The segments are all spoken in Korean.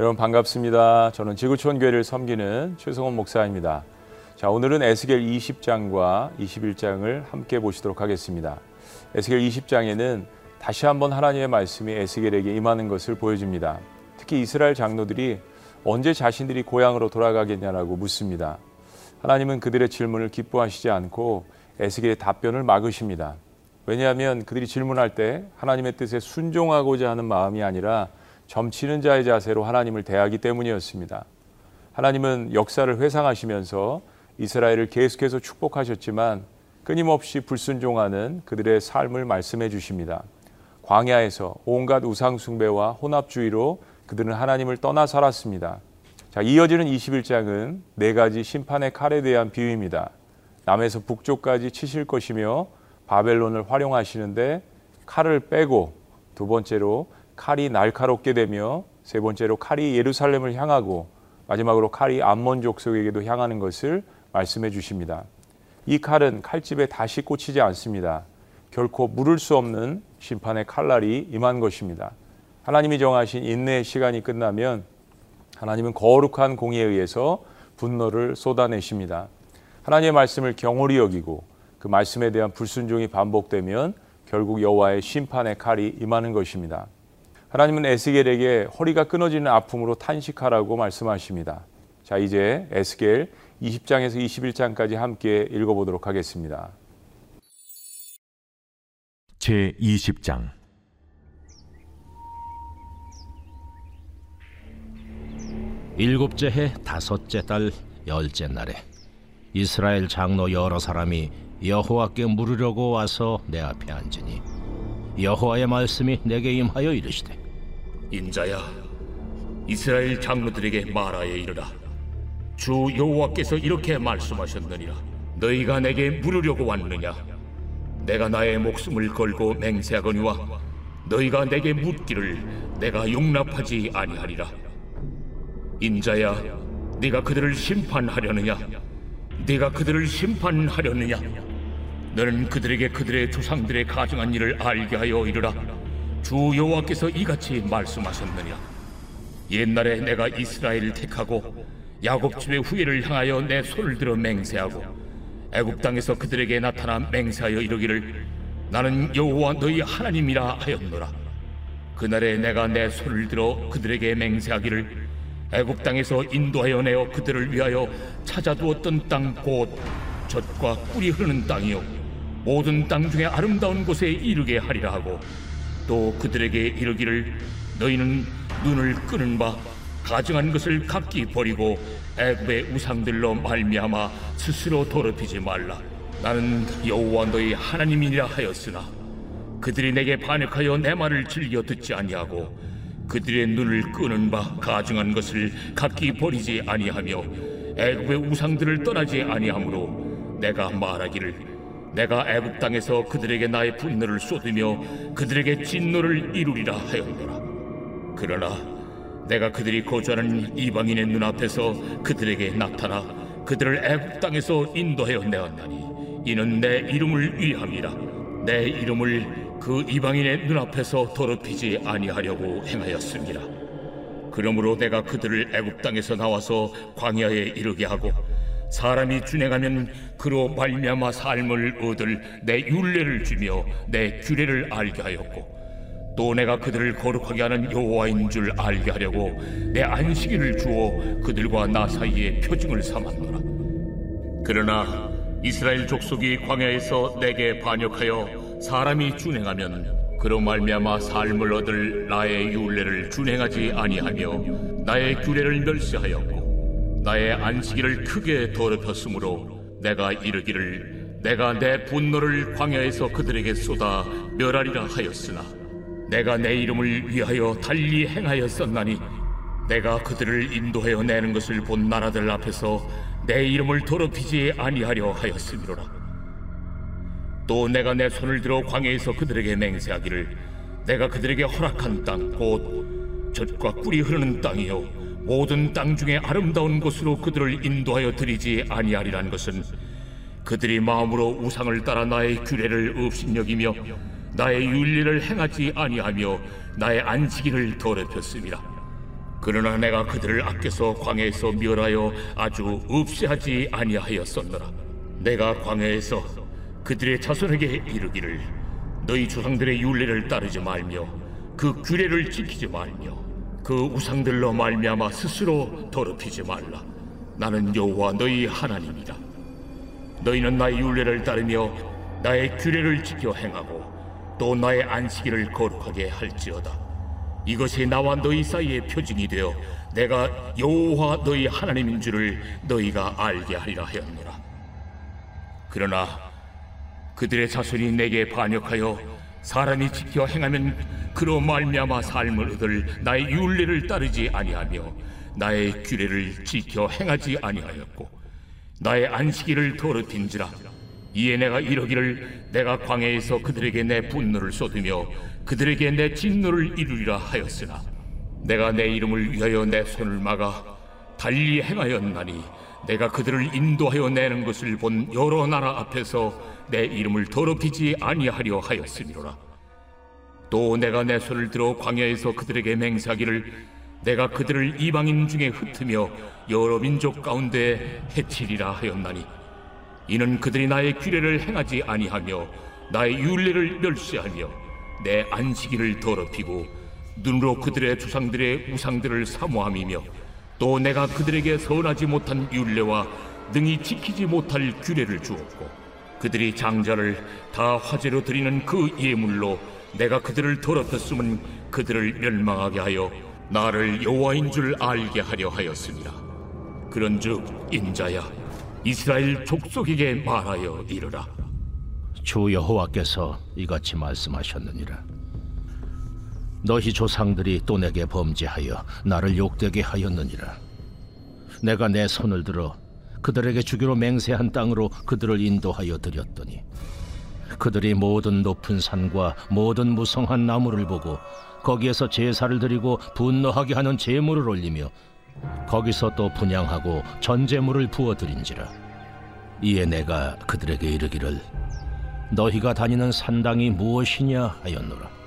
여러분 반갑습니다. 저는 지구촌 교회를 섬기는 최성원 목사입니다. 자, 오늘은 에스겔 20장과 21장을 함께 보시도록 하겠습니다. 에스겔 20장에는 다시 한번 하나님의 말씀이 에스겔에게 임하는 것을 보여줍니다. 특히 이스라엘 장로들이 언제 자신들이 고향으로 돌아가겠냐라고 묻습니다. 하나님은 그들의 질문을 기뻐하시지 않고 에스겔의 답변을 막으십니다. 왜냐하면 그들이 질문할 때 하나님의 뜻에 순종하고자 하는 마음이 아니라 점치는 자의 자세로 하나님을 대하기 때문이었습니다. 하나님은 역사를 회상하시면서 이스라엘을 계속해서 축복하셨지만 끊임없이 불순종하는 그들의 삶을 말씀해 주십니다. 광야에서 온갖 우상숭배와 혼합주의로 그들은 하나님을 떠나 살았습니다. 자, 이어지는 21장은 네 가지 심판의 칼에 대한 비유입니다. 남에서 북쪽까지 치실 것이며 바벨론을 활용하시는데 칼을 빼고 두 번째로 칼이 날카롭게 되며 세 번째로 칼이 예루살렘을 향하고 마지막으로 칼이 암몬 족속에게도 향하는 것을 말씀해 주십니다. 이 칼은 칼집에 다시 꽂히지 않습니다. 결코 물을 수 없는 심판의 칼날이 임한 것입니다. 하나님이 정하신 인내의 시간이 끝나면 하나님은 거룩한 공의에 의해서 분노를 쏟아내십니다. 하나님의 말씀을 경홀히 여기고 그 말씀에 대한 불순종이 반복되면 결국 여호와의 심판의 칼이 임하는 것입니다. 하나님은 에스겔에게 허리가 끊어지는 아픔으로 탄식하라고 말씀하십니다. 자, 이제 에스겔 20장에서 21장까지 함께 읽어보도록 하겠습니다. 제 20장 일곱째 해 다섯째 달 열째 날에 이스라엘 장로 여러 사람이 여호와께 물으려고 와서 내 앞에 앉으니 여호와의 말씀이 내게 임하여 이르시되 인자야 이스라엘 장로들에게 말하여 이르라. 주 여호와께서 이렇게 말씀하셨느니라. 너희가 내게 물으려고 왔느냐? 내가 나의 목숨을 걸고 맹세하거니와 너희가 내게 묻기를 내가 용납하지 아니하리라. 인자야 네가 그들을 심판하려느냐? 네가 그들을 심판하려느냐? 너는 그들에게 그들의 조상들의 가정한 일을 알게 하여 이르라 주 여호와께서 이같이 말씀하셨느냐? 옛날에 내가 이스라엘을 택하고 야곱 집의 후예를 향하여 내 손을 들어 맹세하고 애굽 땅에서 그들에게 나타나 맹세하여 이르기를 나는 여호와 너희 하나님이라 하였노라. 그날에 내가 내 손을 들어 그들에게 맹세하기를 애굽 땅에서 인도하여 내어 그들을 위하여 찾아두었던 땅 곧 젖과 꿀이 흐르는 땅이요. 모든 땅 중에 아름다운 곳에 이르게 하리라 하고 또 그들에게 이르기를 너희는 눈을 끄는 바 가증한 것을 각기 버리고 애굽의 우상들로 말미암아 스스로 더럽히지 말라. 나는 여호와 너희 하나님이라 하였으나 그들이 내게 반역하여 내 말을 즐겨 듣지 아니하고 그들의 눈을 끄는 바 가증한 것을 각기 버리지 아니하며 애굽의 우상들을 떠나지 아니하므로 내가 말하기를 내가 애굽 땅에서 그들에게 나의 분노를 쏟으며 그들에게 진노를 이루리라 하였노라 그러나 내가 그들이 거주하는 이방인의 눈앞에서 그들에게 나타나 그들을 애굽 땅에서 인도하여 내었나니 이는 내 이름을 위함이라 내 이름을 그 이방인의 눈앞에서 더럽히지 아니하려고 행하였습니다. 그러므로 내가 그들을 애굽 땅에서 나와서 광야에 이르게 하고 사람이 준행하면 그로 말미암아 삶을 얻을 내 율례를 주며 내 규례를 알게 하였고 또 내가 그들을 거룩하게 하는 여호와인 줄 알게 하려고 내 안식일을 주어 그들과 나 사이에 표징을 삼았노라. 그러나 이스라엘 족속이 광야에서 내게 반역하여 사람이 준행하면 그로 말미암아 삶을 얻을 나의 율례를 준행하지 아니하며 나의 규례를 멸시하였고 나의 안식일을 크게 더럽혔으므로 내가 이르기를 내가 내 분노를 광야에서 그들에게 쏟아 멸하리라 하였으나 내가 내 이름을 위하여 달리 행하였었나니 내가 그들을 인도하여 내는 것을 본 나라들 앞에서 내 이름을 더럽히지 아니하려 하였음이로라. 또 내가 내 손을 들어 광야에서 그들에게 맹세하기를 내가 그들에게 허락한 땅 곧 젖과 꿀이 흐르는 땅이요 모든 땅 중에 아름다운 곳으로 그들을 인도하여 드리지 아니하리란 것은 그들이 마음으로 우상을 따라 나의 규례를 업신여기며 나의 윤리를 행하지 아니하며 나의 안식일을 더럽혔습니다. 그러나 내가 그들을 아껴서 광야에서 멸하여 아주 없애하지 아니하였었노라. 내가 광야에서 그들의 자손에게 이르기를 너희 조상들의 율례를 따르지 말며 그 규례를 지키지 말며 그 우상들로 말미암아 스스로 더럽히지 말라. 나는 여호와 너희 하나님이다. 너희는 나의 율례를 따르며 나의 규례를 지켜 행하고 또 나의 안식일을 거룩하게 할지어다. 이것이 나와 너희 사이의 표징이 되어 내가 여호와 너희 하나님인 줄을 너희가 알게 하리라 하였노라. 그러나 그들의 자손이 내게 반역하여 사람이 지켜 행하면 그로 말미암아 삶을 얻을 나의 율례를 따르지 아니하며 나의 규례를 지켜 행하지 아니하였고 나의 안식일을 더럽힌지라 이에 내가 이러기를 내가 광야에서 그들에게 내 분노를 쏟으며 그들에게 내 진노를 이루리라 하였으나 내가 내 이름을 위하여 내 손을 막아 달리 행하였나니 내가 그들을 인도하여 내는 것을 본 여러 나라 앞에서 내 이름을 더럽히지 아니하려 하였음이로라. 또 내가 내 손을 들어 광야에서 그들에게 맹세하기를 내가 그들을 이방인 중에 흩으며 여러 민족 가운데 해치리라 하였나니 이는 그들이 나의 규례를 행하지 아니하며 나의 율례를 멸시하며 내 안식일을 더럽히고 눈으로 그들의 조상들의 우상들을 사모함이며 또 내가 그들에게 선하지 못한 율례와 능히 지키지 못할 규례를 주었고 그들이 장자를 다 화제로 드리는 그 예물로 내가 그들을 더럽혔음은 그들을 멸망하게 하여 나를 여호와인 줄 알게 하려 하였습니다. 그런즉 인자야 이스라엘 족속에게 말하여 이르라 주 여호와께서 이같이 말씀하셨느니라. 너희 조상들이 또 내게 범죄하여 나를 욕되게 하였느니라. 내가 내 손을 들어 그들에게 주기로 맹세한 땅으로 그들을 인도하여 드렸더니 그들이 모든 높은 산과 모든 무성한 나무를 보고 거기에서 제사를 드리고 분노하게 하는 제물을 올리며 거기서 또 분양하고 전제물을 부어 드린지라 이에 내가 그들에게 이르기를 너희가 다니는 산당이 무엇이냐 하였노라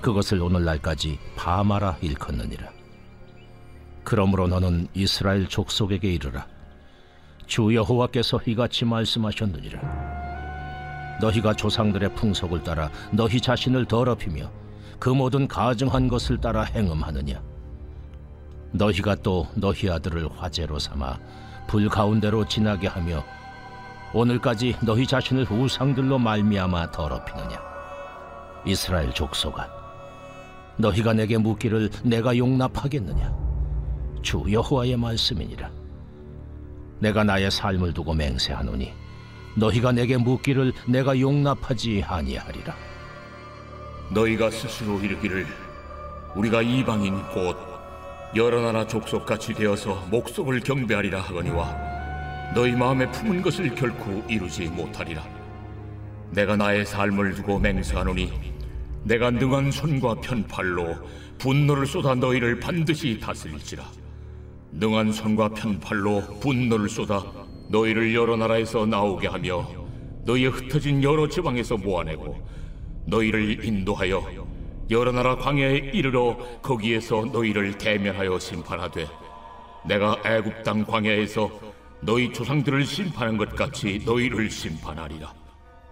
그것을 오늘날까지 바마라 일컫느니라. 그러므로 너는 이스라엘 족속에게 이르라. 주 여호와께서 이같이 말씀하셨느니라. 너희가 조상들의 풍속을 따라 너희 자신을 더럽히며 그 모든 가증한 것을 따라 행음하느냐? 너희가 또 너희 아들을 화제로 삼아 불 가운데로 지나게 하며 오늘까지 너희 자신을 우상들로 말미암아 더럽히느냐? 이스라엘 족속아 너희가 내게 묻기를 내가 용납하겠느냐? 주 여호와의 말씀이니라. 내가 나의 삶을 두고 맹세하노니 너희가 내게 묻기를 내가 용납하지 아니하리라. 너희가 스스로 이르기를 우리가 이방인 곧 여러 나라 족속 같이 되어서 목속을 경배하리라 하거니와 너희 마음에 품은 것을 결코 이루지 못하리라. 내가 나의 삶을 두고 맹세하노니 내가 능한 손과 편팔로 분노를 쏟아 너희를 반드시 다스릴지라. 능한 손과 편팔로 분노를 쏟아 너희를 여러 나라에서 나오게 하며 너희의 흩어진 여러 지방에서 모아내고 너희를 인도하여 여러 나라 광야에 이르러 거기에서 너희를 대면하여 심판하되 내가 애굽 땅 광야에서 너희 조상들을 심판한 것 같이 너희를 심판하리라.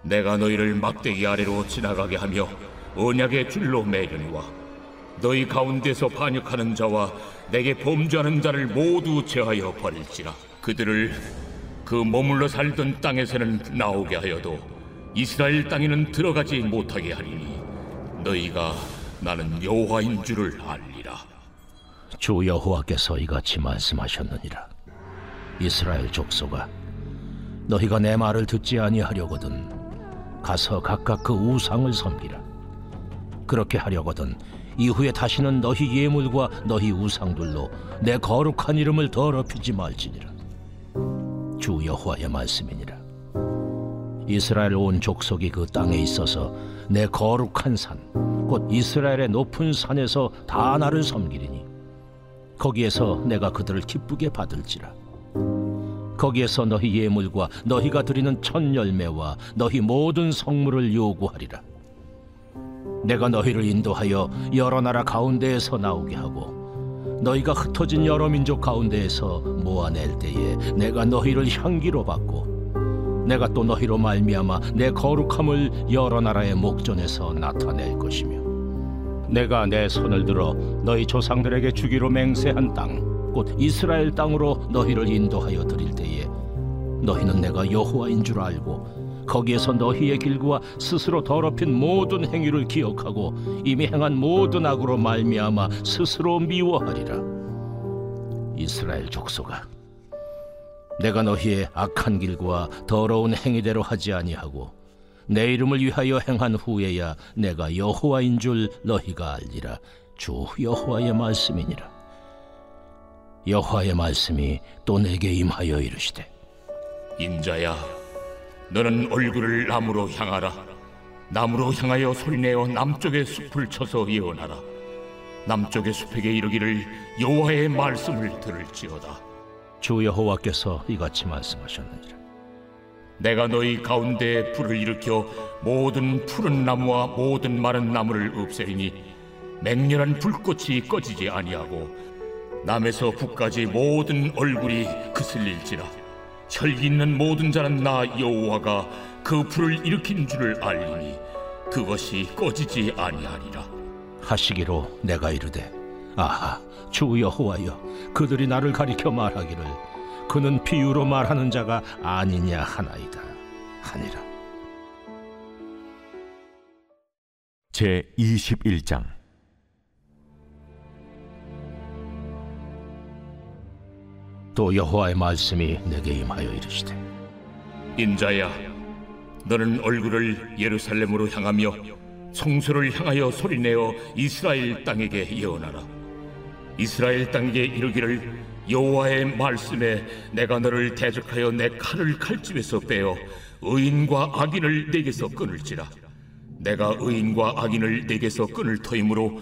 내가 너희를 막대기 아래로 지나가게 하며 언약의 줄로 매려니와 너희 가운데서 반역하는 자와 내게 범죄하는 자를 모두 제하여 버릴지라. 그들을 그 머물러 살던 땅에서는 나오게 하여도 이스라엘 땅에는 들어가지 못하게 하리니 너희가 나는 여호와인 줄을 알리라. 주 여호와께서 이같이 말씀하셨느니라. 이스라엘 족속아 너희가 내 말을 듣지 아니하려거든 가서 각각 그 우상을 섬기라 그렇게 하려거든. 이후에 다시는 너희 예물과 너희 우상들로 내 거룩한 이름을 더럽히지 말지니라. 주 여호와의 말씀이니라. 이스라엘 온 족속이 그 땅에 있어서 내 거룩한 산 곧 이스라엘의 높은 산에서 다 나를 섬기리니 거기에서 내가 그들을 기쁘게 받을지라. 거기에서 너희 예물과 너희가 드리는 첫 열매와 너희 모든 성물을 요구하리라 내가 너희를 인도하여 여러 나라 가운데에서 나오게 하고 너희가 흩어진 여러 민족 가운데에서 모아낼 때에 내가 너희를 향기로 받고 내가 또 너희로 말미암아 내 거룩함을 여러 나라의 목전에서 나타낼 것이며 내가 내 손을 들어 너희 조상들에게 주기로 맹세한 땅 곧 이스라엘 땅으로 너희를 인도하여 드릴 때에 너희는 내가 여호와인 줄 알고 거기에서 너희의 길과 스스로 더럽힌 모든 행위를 기억하고 이미 행한 모든 악으로 말미암아 스스로 미워하리라. 이스라엘 족속아 내가 너희의 악한 길과 더러운 행위대로 하지 아니하고 내 이름을 위하여 행한 후에야 내가 여호와인 줄 너희가 알리라. 주 여호와의 말씀이니라. 여호와의 말씀이 또 내게 임하여 이르시되 인자야, 너는 얼굴을 남으로 향하라. 남으로 향하여 소리내어 남쪽의 숲을 쳐서 예언하라. 남쪽의 숲에게 이르기를 여호와의 말씀을 들을지어다. 주 여호와께서 이같이 말씀하셨느니라 내가 너희 가운데 불을 일으켜 모든 푸른 나무와 모든 마른 나무를 없애리니 맹렬한 불꽃이 꺼지지 아니하고 남에서 북까지 모든 얼굴이 그슬릴지라 혈기 있는 모든 자는 나 여호와가 그 불을 일으킨 줄을 알리니 그것이 꺼지지 아니하리라. 하시기로 내가 이르되 아하 주 여호와여 그들이 나를 가리켜 말하기를 그는 비유로 말하는 자가 아니냐 하나이다 하니라. 제 21장 또 여호와의 말씀이 내게 임하여 이르시되 인자야 너는 얼굴을 예루살렘으로 향하며 성소를 향하여 소리내어 이스라엘 땅에게 예언하라. 이스라엘 땅에게 이르기를 여호와의 말씀에 내가 너를 대적하여 내 칼을 칼집에서 빼어 의인과 악인을 내게서 끊을지라. 내가 의인과 악인을 내게서 끊을 터이므로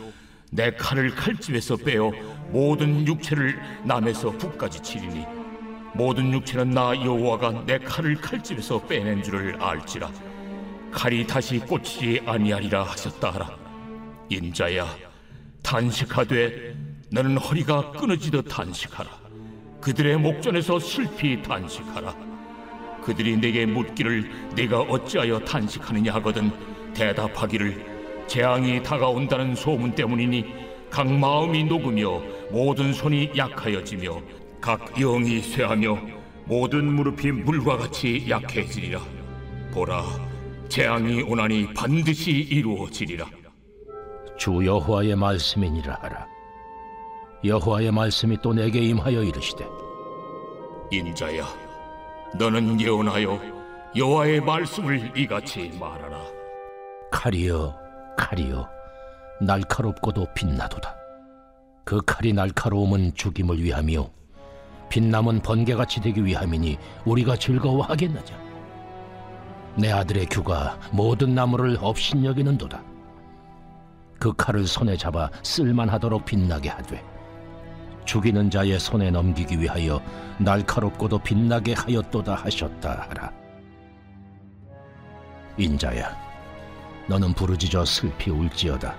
내 칼을 칼집에서 빼어 모든 육체를 남에서 북까지 치리니 모든 육체는 나 여호와가 내 칼을 칼집에서 빼낸 줄을 알지라. 칼이 다시 꽂히지 아니하리라 하셨다 하라. 인자야 단식하되 너는 허리가 끊어지듯 단식하라. 그들의 목전에서 슬피 단식하라. 그들이 내게 묻기를 내가 어찌하여 단식하느냐 하거든 대답하기를 재앙이 다가온다는 소문 때문이니 각 마음이 녹으며 모든 손이 약하여지며 각 영이 쇠하며 모든 무릎이 물과 같이 약해지리라. 보라 재앙이 오나니 반드시 이루어지리라. 주 여호와의 말씀이니라 하라. 여호와의 말씀이 또 내게 임하여 이르시되 인자야 너는 예언하여 여호와의 말씀을 이같이 말하라. 칼이여 칼이여 날카롭고도 빛나도다. 그 칼이 날카로움은 죽임을 위함이요. 빛남은 번개같이 되기 위함이니 우리가 즐거워하겠느냐 내 아들의 규가 모든 나무를 업신여기는도다. 그 칼을 손에 잡아 쓸만하도록 빛나게 하되 죽이는 자의 손에 넘기기 위하여 날카롭고도 빛나게 하였도다 하셨다 하라. 인자야 너는 부르짖어 슬피 울지어다.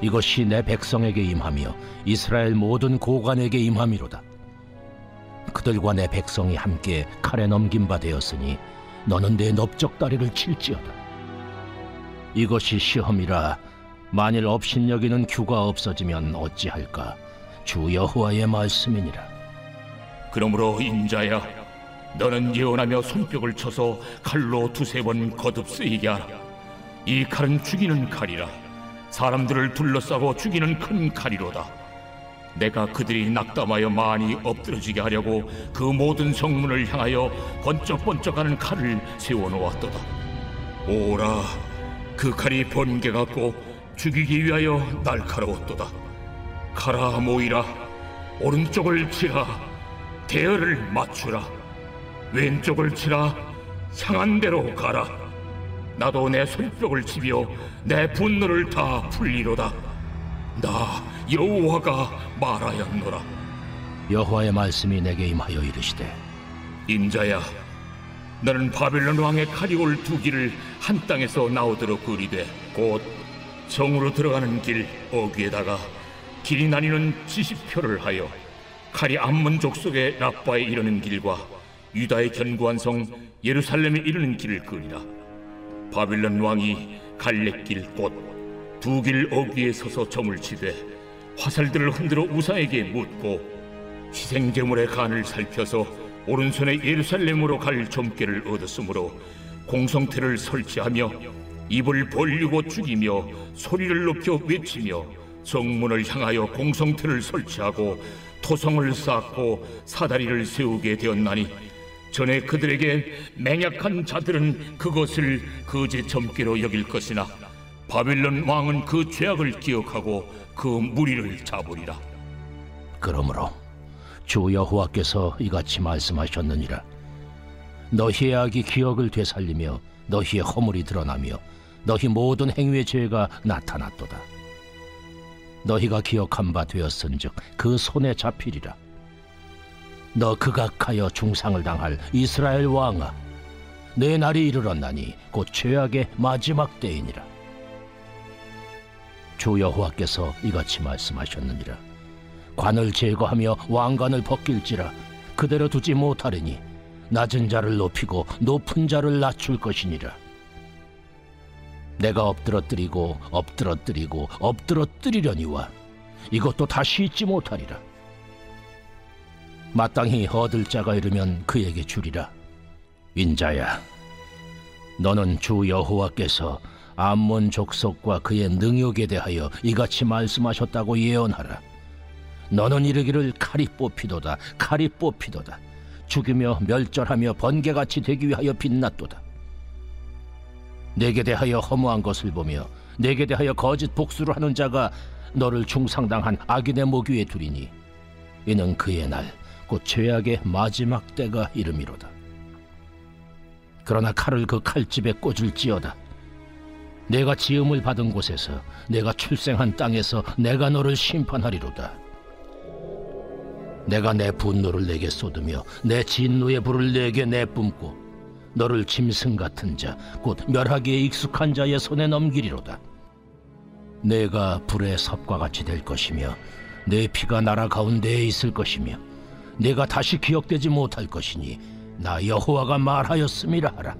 이것이 내 백성에게 임하며 이스라엘 모든 고관에게 임함이로다. 그들과 내 백성이 함께 칼에 넘긴 바 되었으니 너는 내 넓적 다리를 칠지어다. 이것이 시험이라 만일 업신여기는 규가 없어지면 어찌할까? 주 여호와의 말씀이니라. 그러므로 인자야 너는 예언하며 손뼉을 쳐서 칼로 두세 번 거듭 쓰이게 하라 이 칼은 죽이는 칼이라. 사람들을 둘러싸고 죽이는 큰 칼이로다. 내가 그들이 낙담하여 많이 엎드러지게 하려고 그 모든 성문을 향하여 번쩍번쩍하는 칼을 세워놓았도다. 오라 그 칼이 번개 같고 죽이기 위하여 날카로웠도다. 가라 모이라. 오른쪽을 치라. 대열을 맞추라. 왼쪽을 치라. 향한 대로 가라 나도 내 손뼉을 치며 내 분노를 다 풀리로다. 나 여호와가 말하였노라. 여호와의 말씀이 내게 임하여 이르시되 인자야 너는 바벨론 왕의 칼이 올 두 길을 한 땅에서 나오도록 그리되 곧 정으로 들어가는 길 어귀에다가 길이 나뉘는 지시표를 하여 칼이 암몬 족속의 라빠에 이르는 길과 유다의 견고한 성 예루살렘에 이르는 길을 끄리라 바빌론 왕이 갈래길 곧두길 어귀에 서서 점을 치되 화살들을 흔들어 우사에게 묻고 희생 제물의 간을 살펴서 오른손에 예루살렘으로 갈 점괘를 얻었으므로 공성태를 설치하며 입을 벌리고 죽이며 소리를 높여 외치며 성문을 향하여 공성태를 설치하고 토성을 쌓고 사다리를 세우게 되었나니 전에 그들에게 맹약한 자들은 그것을 거짓 점괘로 여길 것이나 바빌론 왕은 그 죄악을 기억하고 그 무리를 잡으리라. 그러므로 주 여호와께서 이같이 말씀하셨느니라. 너희의 악이 기억을 되살리며 너희의 허물이 드러나며 너희 모든 행위의 죄가 나타났도다. 너희가 기억한 바 되었은즉 그 손에 잡히리라 너 극악하여 중상을 당할 이스라엘 왕아 내 날이 이르렀나니 곧 죄악의 마지막 때이니라. 주 여호와께서 이같이 말씀하셨느니라. 관을 제거하며 왕관을 벗길지라. 그대로 두지 못하리니 낮은 자를 높이고 높은 자를 낮출 것이니라. 내가 엎드러뜨리고 엎드러뜨리고 엎드러뜨리려니와 이것도 다시 잊지 못하리라 마땅히 얻을 자가 이르면 그에게 주리라. 인자야 너는 주 여호와께서 암몬 족속과 그의 능욕에 대하여 이같이 말씀하셨다고 예언하라. 너는 이르기를 칼이 뽑히도다 칼이 뽑히도다. 죽이며 멸절하며 번개같이 되기 위하여 빛났도다. 내게 대하여 허무한 것을 보며 내게 대하여 거짓 복수를 하는 자가 너를 중상당한 악인의 목 위에 두리니 이는 그의 날 곧 죄악의 마지막 때가 이름이로다. 그러나 칼을 그 칼집에 꽂을지어다. 내가 지음을 받은 곳에서 내가 출생한 땅에서 내가 너를 심판하리로다. 내가 내 분노를 내게 쏟으며 내 진노의 불을 내게 내뿜고 너를 짐승 같은 자 곧 멸하기에 익숙한 자의 손에 넘기리로다. 내가 불의 섭과 같이 될 것이며 내 피가 나라 가운데에 있을 것이며 내가 다시 기억되지 못할 것이니 나 여호와가 말하였음이라 하라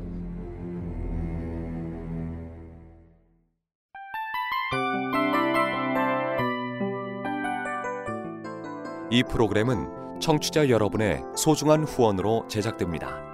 이 프로그램은 청취자 여러분의 소중한 후원으로 제작됩니다.